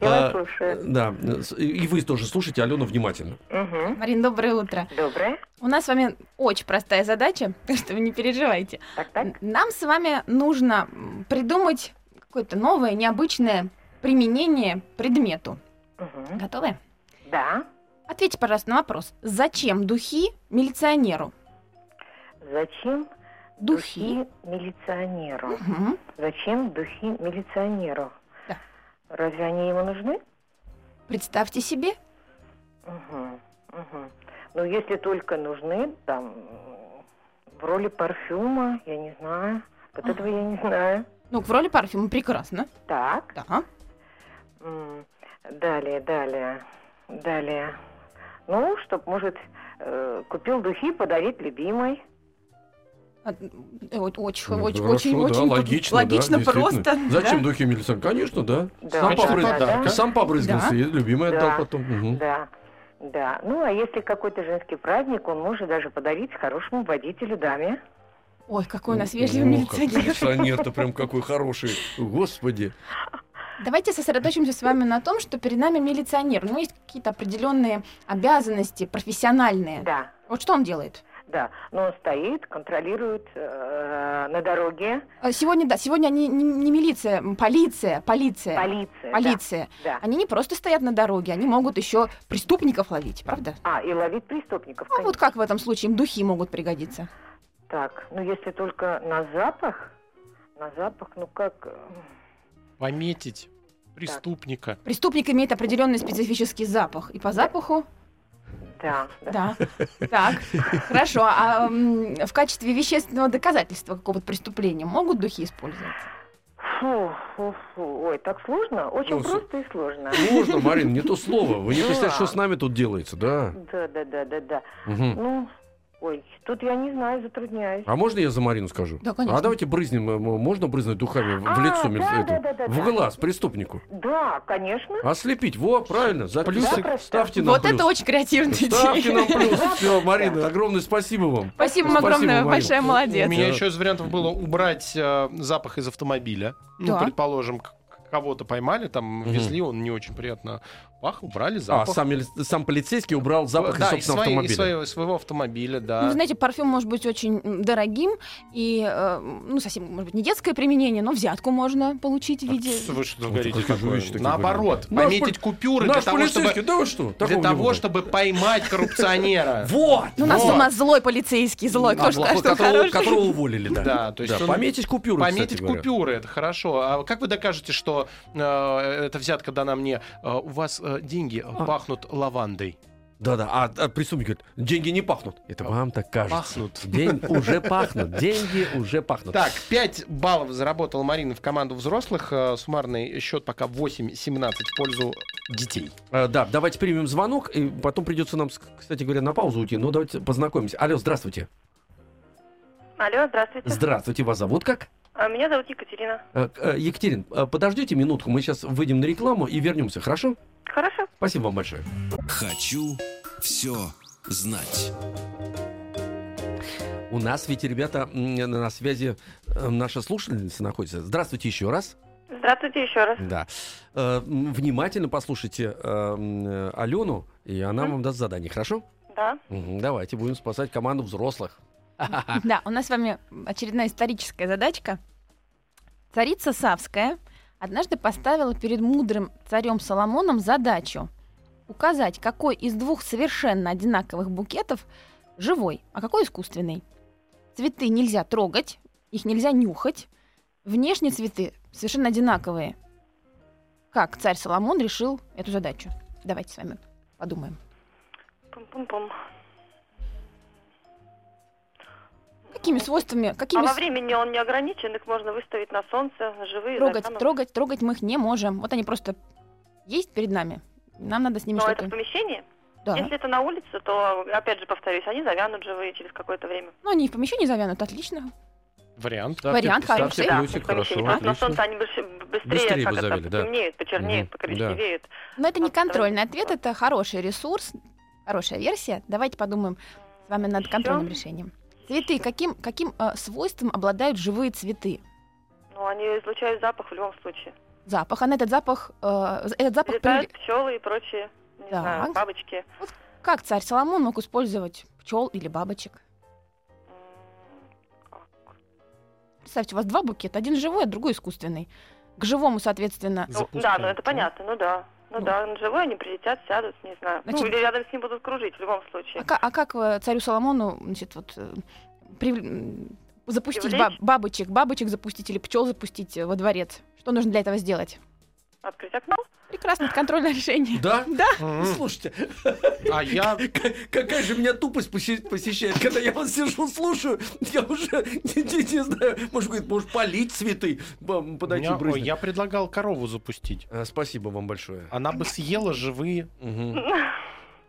S7: Я вас
S2: А,
S7: слушаю.
S2: Да. И вы тоже слушайте Алену внимательно.
S7: Мгм.
S4: Марин, доброе утро.
S7: Доброе.
S4: У нас с вами очень простая задача, так что вы не переживайте.
S7: Так, так.
S4: Нам с вами нужно придумать какое-то новое, необычное применение предмету.
S7: Мгм.
S4: Готовы?
S7: Да.
S4: Ответьте, пожалуйста, на вопрос. Зачем духи милиционеру?
S7: Зачем
S4: Духи.
S7: духи милиционеру?
S4: Мгм.
S7: Зачем духи милиционеру?
S4: Да.
S7: Разве они ему нужны?
S4: Представьте себе.
S7: Мгм. Мгм. Ну, если только нужны, там, в роли парфюма, я не знаю. Вот этого я не знаю.
S4: Ну, в роли парфюма прекрасно.
S7: Так.
S4: Да.
S7: Далее, далее, далее. Ну, чтоб, может, э, купил духи подарить любимой.
S4: А, э, вот Очень,
S2: Ну,
S4: очень,
S2: хорошо,
S4: очень,
S2: да,
S4: очень
S2: логично,
S4: логично
S2: да,
S4: просто.
S2: Зачем
S4: да.
S2: духи милиционер? Конечно, да.
S7: Да,
S2: Сам, побрыз-
S3: подарка.
S2: Сам побрызгался,
S4: Да.
S2: и любимый
S7: Да.
S2: отдал потом. Мгм.
S7: Да, да. Ну, а если какой-то женский праздник, он может даже подарить хорошему водителю даме.
S4: Ой, какой у нас вежливый
S2: как
S4: милиционер.
S2: Милиционер-то прям какой хороший. Господи.
S4: Давайте сосредоточимся с вами на том, что перед нами милиционер. У него есть какие-то определенные обязанности профессиональные.
S7: Да,
S4: Вот что он делает?
S7: да. Но он стоит, контролирует э, на дороге.
S4: А Сегодня, да, сегодня они не, не милиция, полиция, полиция.
S7: Полиция.
S4: Полиция.
S7: Да.
S4: Они не просто стоят на дороге, они могут еще преступников ловить, правда?
S7: А, и ловить преступников.
S4: А вот
S7: конечно.
S4: как в этом случае им духи могут пригодиться?
S7: Так, ну если только на запах, на запах, ну как...
S3: Пометить преступника.
S4: Преступник имеет определенный специфический запах. И по запаху,
S7: Да, да.
S4: Так, хорошо. А в качестве вещественного доказательства какого-то преступления могут духи использоваться?
S7: Фу, фу, фу. Ой, так сложно? Очень
S2: Ну, с-
S7: просто и сложно.
S2: Можно, Марин, не то слово. Вы не
S7: Да.
S2: представляете, что с нами тут делается, да?
S7: Да, да, да, да, да. Ну, ой, тут я не знаю, затрудняюсь.
S2: А можно я за Марину скажу?
S4: Да, конечно.
S2: А давайте брызнем, э, можно брызнуть духами в- в
S7: А,
S2: лицо,
S7: да, да, да, да,
S2: в
S7: да.
S2: глаз преступнику?
S7: Да, конечно.
S2: Ослепить, во, правильно, за
S3: Плюсик.
S2: ста- ставьте нам
S4: Вот
S2: плюс.
S4: это очень креативная
S2: Ставьте
S4: идея.
S2: нам плюс. Все, Марина, огромное спасибо вам.
S4: Спасибо вам огромное, большая молодец.
S3: У меня
S2: Да.
S3: еще из вариантов было убрать э, запах из автомобиля. Ну,
S4: Да.
S3: предположим, кого-то поймали, там везли, он не очень приятно пах, убрали
S2: А,
S3: запах.
S2: сам, мили- сам полицейский убрал запах
S3: да,
S2: из
S3: из,
S2: собственного
S3: своей- из
S2: автомобиля.
S3: своего, своего автомобиля, да.
S4: Ну, вы знаете, парфюм может быть очень дорогим и, э, ну, совсем, может быть, не детское применение, но взятку можно получить в виде...
S3: Вы что говорите? такое? Наоборот.
S2: Наш
S3: пометить купюры
S2: Наш
S3: для того, чтобы,
S2: да вы что?
S3: для
S2: Такого
S3: того, чтобы поймать коррупционера.
S2: Вот!
S4: Ну, у нас, у нас злой полицейский, злой, кто
S2: А, плохой,
S4: что
S2: которого, уволили, да.
S3: Да, то есть
S2: Пометить купюры,
S3: Пометить купюры, это хорошо. А как вы докажете, что э, эта взятка дана мне? э, у вас деньги
S2: А.
S3: пахнут лавандой.
S2: Да-да, а, а преступник говорит, деньги не пахнут. Это вам так кажется.
S3: Пахнут.
S2: День уже пахнут, деньги уже пахнут.
S3: Так, 5 баллов заработала Марина в команду взрослых. Э, Суммарный счет пока 8-17 в пользу детей.
S2: Э, да, давайте примем звонок, и потом придется нам, кстати говоря, на паузу уйти. Но давайте познакомимся. Алло, здравствуйте.
S8: Алло, здравствуйте.
S2: Здравствуйте, вас зовут как?
S8: А, Меня зовут Екатерина.
S2: Э, э, Екатерин, э, подождите минутку, мы сейчас выйдем на рекламу и вернемся, хорошо? Спасибо вам большое.
S1: Хочу все знать.
S2: У нас ведь, ребята, на связи э, наша слушательница находится. Здравствуйте еще раз.
S8: Здравствуйте еще раз.
S2: Да. Э, Внимательно послушайте э, Алену, и она
S8: Мгм.
S2: вам даст задание, хорошо?
S8: Да.
S2: Давайте будем спасать команду взрослых.
S4: Да, у нас с вами очередная историческая задачка. Царица Савская однажды поставила перед мудрым царем Соломоном задачу указать, какой из двух совершенно одинаковых букетов живой, а какой искусственный. Цветы нельзя трогать, их нельзя нюхать. Внешне цветы совершенно одинаковые. Как царь Соломон решил эту задачу? Давайте с вами подумаем.
S8: Пум-пум-пум.
S4: Какими свойствами, какими
S8: А во времени он не ограничен, их можно выставить на солнце, живые.
S4: трогать,
S8: завянут.
S4: трогать, трогать мы их не можем. Вот они просто есть перед нами. Нам надо с ними
S8: Но это в
S4: что-то.
S8: помещении?
S4: Да.
S8: Если это на улице, то, опять же, повторюсь, они завянут живые через какое-то время.
S4: Ну, они в помещении завянут, отлично.
S3: Вариант.
S2: Ставьте-
S4: Вариант хороший.
S8: Да, помещении.
S2: хорошо,
S8: Просто на солнце они быстрее,
S2: Быстрее
S8: как
S2: бы
S8: это,
S2: завяли, да.
S8: потемнеют, почернеют,
S2: Мгм,
S8: покоричневеют.
S4: Но это не контрольный ответ, это хороший ресурс, хорошая версия. Давайте подумаем с вами над
S8: Ещё?
S4: контрольным решением. Цветы. Каким, каким э, свойством обладают живые цветы?
S8: Ну, они излучают запах в любом случае.
S4: Запах. А на этот запах, э, этот запах
S8: Летают
S4: привле-
S8: пчелы и прочие, не
S4: Так.
S8: знаю, бабочки.
S4: Как царь Соломон мог использовать пчел или бабочек? Представьте, у вас два букета, один живой, а другой искусственный. К живому, соответственно,
S8: Ну, да, ну это понятно, ну да. Ну,
S4: Ну.
S8: да, на живой они прилетят, сядут, не знаю.
S4: Значит-
S8: Ну, или рядом с ним будут кружить в любом случае.
S4: А, а как э, царю Соломону, значит, вот э, м, запустить
S8: Привлечь?
S4: ба- бабочек, бабочек запустить или пчел запустить э, во дворец? Что нужно для этого сделать?
S8: Открыть окно?
S4: Прекрасно, это контрольное решение.
S2: Да?
S4: Да.
S3: Мгм.
S2: Слушайте,
S3: А я
S2: К- Какая же меня тупость посещает, когда я вас сижу, слушаю, я уже не, не- не знаю, может, говорит, может полить цветы, подойти брызнуть.
S3: я предлагал корову запустить.
S2: А, Спасибо вам большое.
S3: Она бы съела живые.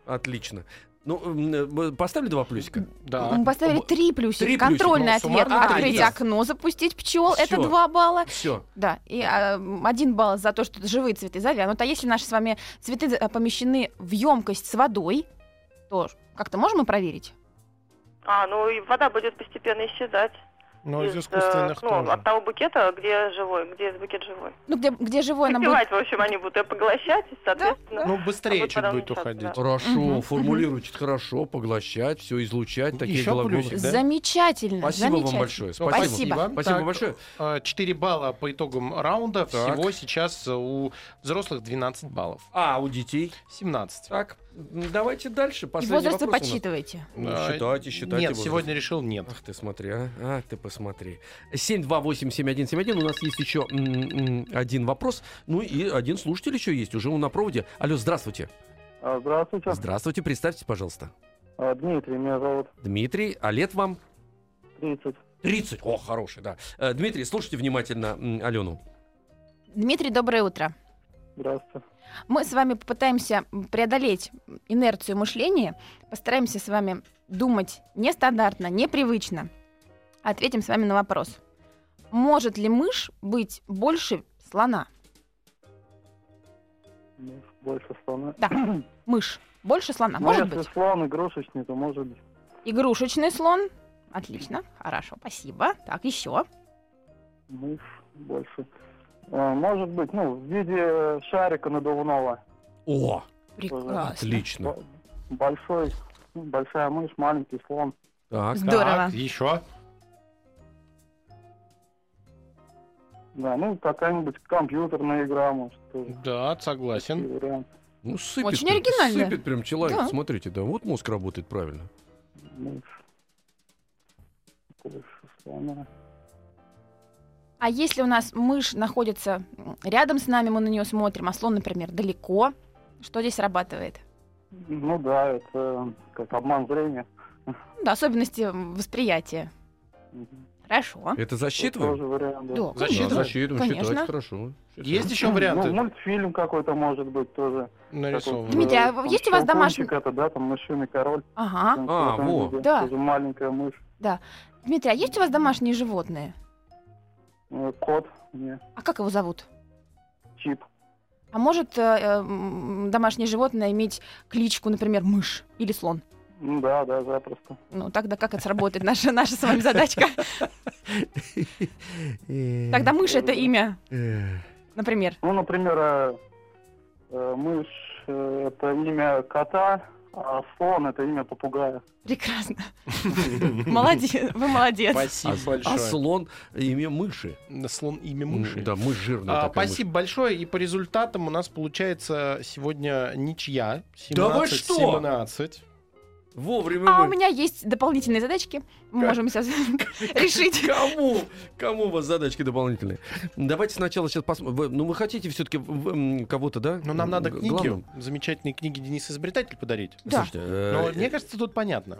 S2: Отлично. Ну, э, поставили два плюсика?
S3: Да.
S4: Мы поставили три плюсика.
S2: Три плюсика,
S4: Контрольный
S3: ну,
S4: ответ.
S3: суммарно
S4: Открыть
S2: три.
S4: окно, запустить пчел. Это
S2: Всё.
S4: два балла.
S2: Все.
S4: Да. И а, один балл за то, что это живые цветы завянут. А если наши с вами цветы э, помещены в емкость с водой, то как-то можем мы проверить?
S8: А, ну и вода будет постепенно исчезать.
S3: Но из
S8: э,
S3: искусственных
S8: ну,
S3: тоже.
S8: от того букета, где живой, где букет живой.
S4: Ну, где, где живой нам будет...
S8: В общем, они будут ее поглощать, и, соответственно...
S3: Ну, быстрее
S8: А
S3: чуть будет уходить.
S8: да.
S2: Хорошо,
S4: Мгм.
S2: формулируйте хорошо, поглощать, все излучать, такие
S3: Еще
S2: глаголы.
S3: плюсик, да?
S4: Замечательно.
S2: Спасибо вам
S4: замечательно.
S2: большое.
S3: Спасибо.
S2: Спасибо.
S4: Спасибо.
S3: Так,
S2: большое.
S3: а, 4 балла по итогам раунда.
S2: Так.
S3: Всего сейчас у взрослых 12 баллов.
S2: А, у детей?
S3: 17.
S2: Так, давайте дальше.
S4: И
S2: Последний
S4: возраст вы
S2: вопрос у нас.
S4: подсчитываете.
S2: Ну, считайте, считайте.
S3: Нет,
S2: возраст.
S3: сегодня решил нет.
S2: Ах ты смотри, а. Ах ты посмотри. 728-7171. У нас есть еще один вопрос. Ну и один слушатель еще есть. Уже он на проводе. Алло, здравствуйте.
S9: А, Здравствуйте.
S2: Здравствуйте, представьте, пожалуйста.
S9: А, Дмитрий меня зовут.
S2: Дмитрий, а лет вам?
S9: 30.
S2: 30. О, хороший, да. Э, Дмитрий, слушайте внимательно Алену.
S4: Дмитрий, доброе утро.
S9: Здравствуйте.
S4: Мы с вами попытаемся преодолеть инерцию мышления, постараемся с вами думать нестандартно, непривычно. Ответим с вами на вопрос. Может ли мышь быть больше слона?
S9: Ну, Больше слона.
S4: Да. Мышь больше слона?
S9: Ну,
S4: Может
S9: если
S4: быть.
S9: слон игрушечный, то может быть.
S4: Игрушечный слон? Отлично, хорошо, спасибо. Так, еще.
S9: Мышь больше. А, Может быть, ну, в виде шарика надувного.
S2: О,
S4: Прекрасно.
S2: отлично.
S9: Большой, большая мышь, маленький слон.
S2: Так,
S4: Здорово.
S3: Так, еще.
S9: Да, ну, какая-нибудь компьютерная игра, может, тоже.
S3: Да, согласен.
S2: ну сыпет.
S4: Очень оригинально.
S2: Сыпет прям человек.
S4: Да.
S2: Смотрите, да, вот мозг работает правильно.
S9: Слона.
S4: А если у нас мышь находится рядом с нами, мы на нее смотрим, а слон, например, далеко, что здесь срабатывает?
S9: Ну да, это как обман зрения.
S4: Ну Да, особенности восприятия.
S9: Мгм.
S4: Хорошо.
S2: Это засчитываем?
S9: Тоже вариант, да.
S4: Да,
S3: Засчитываем?
S4: конечно.
S2: Да, засчитываем,
S4: Конечно.
S2: считать хорошо. Считать.
S3: Есть еще
S9: Ну,
S3: варианты
S9: мультфильм какой-то может быть тоже.
S3: нарисованы?
S4: Дмитрий, а
S9: Там
S4: есть у вас домашний-
S9: это, да, там мышиный король.
S4: Ага.
S9: Там
S2: А, во.
S4: Да.
S9: Тоже маленькая мышь.
S4: Дмитрий, а есть у вас домашние животные?
S9: Э, Кот, не,
S4: А как его зовут?
S9: чип.
S4: А может э, э, домашнее животное иметь кличку, например, мышь или слон?
S9: Ну да, да, запросто.
S4: Ну, тогда как это сработает, наша, наша с вами задачка? Тогда мышь — это имя,
S2: Э,
S4: например.
S9: Ну, например, э, э, мышь э, это имя кота, а слон это имя попугая.
S4: Прекрасно. Молодец, вы молодец.
S3: Спасибо
S2: А,
S3: большое.
S2: а слон имя мыши.
S3: Слон имя мыши.
S2: Да, мышь жирная
S3: А,
S2: такая мышь.
S3: спасибо большое. И по результатам у нас получается сегодня ничья. 17,
S2: Да вы что?
S3: 17.
S2: Вовремя
S4: А
S2: вы.
S4: у меня есть дополнительные задачки. Мы
S2: Как?
S4: можем сейчас решить.
S2: Кому? Кому у вас задачки дополнительные? Давайте сначала сейчас посмотрим. Ну, вы хотите все-таки кого-то, да?
S3: Ну, нам надо книги, замечательные книги Денис Изобретатель подарить.
S4: Да.
S2: Слушайте, э,
S3: Но мне кажется, тут понятно.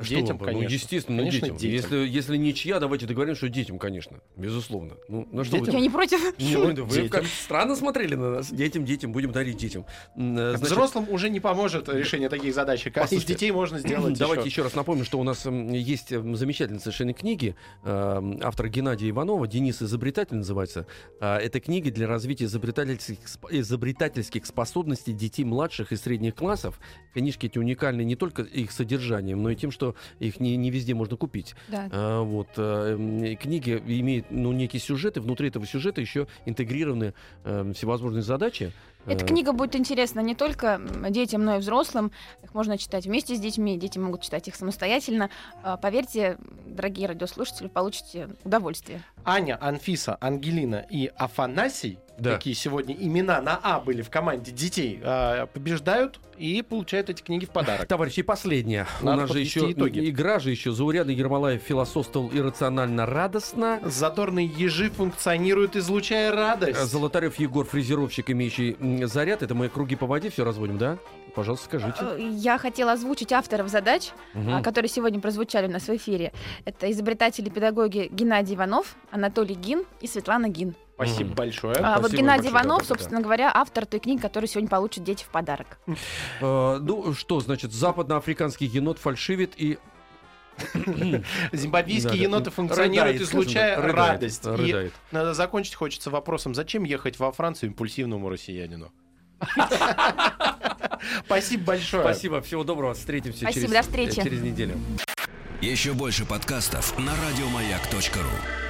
S2: Что
S3: Детям,
S2: вы,
S3: конечно.
S2: Ну, естественно,
S3: Конечно,
S2: детям.
S3: детям.
S2: Если, если ничья, давайте договоримся, что детям, конечно. Безусловно. Ну, ну что вы-
S4: Я не против.
S2: Не, ну, вы
S3: Детям.
S2: как странно смотрели на нас. Детям, детям, будем дарить детям. Э, значит,
S3: Взрослым уже не поможет решение таких задачек. А из детей можно сделать
S2: Давайте
S3: еще.
S2: еще раз напомню, что у нас есть м, замечательные совершенно книги. Э, Автор Геннадия Иванова, Денис Изобретатель называется. А, Это книги для развития изобретательских, изобретательских способностей детей младших и средних классов. Книжки эти уникальны не только их содержанием, но и тем, что их не, не везде можно купить.
S4: Да.
S2: А, вот, м, книги имеют ну, некий сюжет, и внутри этого сюжета еще интегрированы э, всевозможные задачи.
S4: Эта
S2: Э,
S4: книга будет интересна не только детям, но и взрослым. Их можно читать вместе с детьми, дети могут читать их самостоятельно. А, Поверьте, дорогие радиослушатели, получите удовольствие.
S3: Аня, Анфиса, Ангелина и Афанасий,
S2: Да.
S3: какие сегодня имена на А были в команде детей, а, побеждают и получают эти книги в подарок.
S2: Товарищи, и последнее. У
S3: Надо
S2: нас же еще
S3: итоги.
S2: игра же еще. Заурядный Ермолаев философствовал иррационально радостно.
S3: Задорные ежи функционируют, излучая радость.
S2: Золотарев Егор, фрезеровщик, имеющий заряд. Это мы круги по воде все разводим, да? Пожалуйста, скажите.
S4: Э, Я хотела озвучить авторов задач, а, которые сегодня прозвучали у нас в эфире. Это изобретатели и педагоги Геннадий Иванов, Анатолий Гин и Светлана Гин.
S3: Спасибо
S2: Мгм.
S3: большое.
S4: А, вот
S2: спасибо
S4: Геннадий
S2: большое,
S4: Иванов,
S2: да-да-да.
S4: собственно говоря, автор той книги, которую сегодня получат дети в подарок.
S2: Э, ну что, значит, западноафриканский енот фальшивит и...
S3: Зимбабвийские
S2: Да, да.
S3: еноты функционируют,
S2: Рыдает,
S3: излучая
S2: рыдает,
S3: радость. И надо закончить хочется вопросом, зачем ехать во Францию импульсивному россиянину? Спасибо большое.
S2: Спасибо, всего доброго, встретимся
S4: Спасибо,
S2: через,
S4: до встречи.
S2: через неделю.
S1: Еще больше подкастов на радиомаяк.ру.